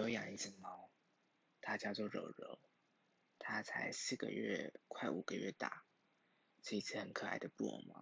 有养一只猫，它叫做柔柔，它才四个月，快五个月大，是一只很可爱的布偶猫。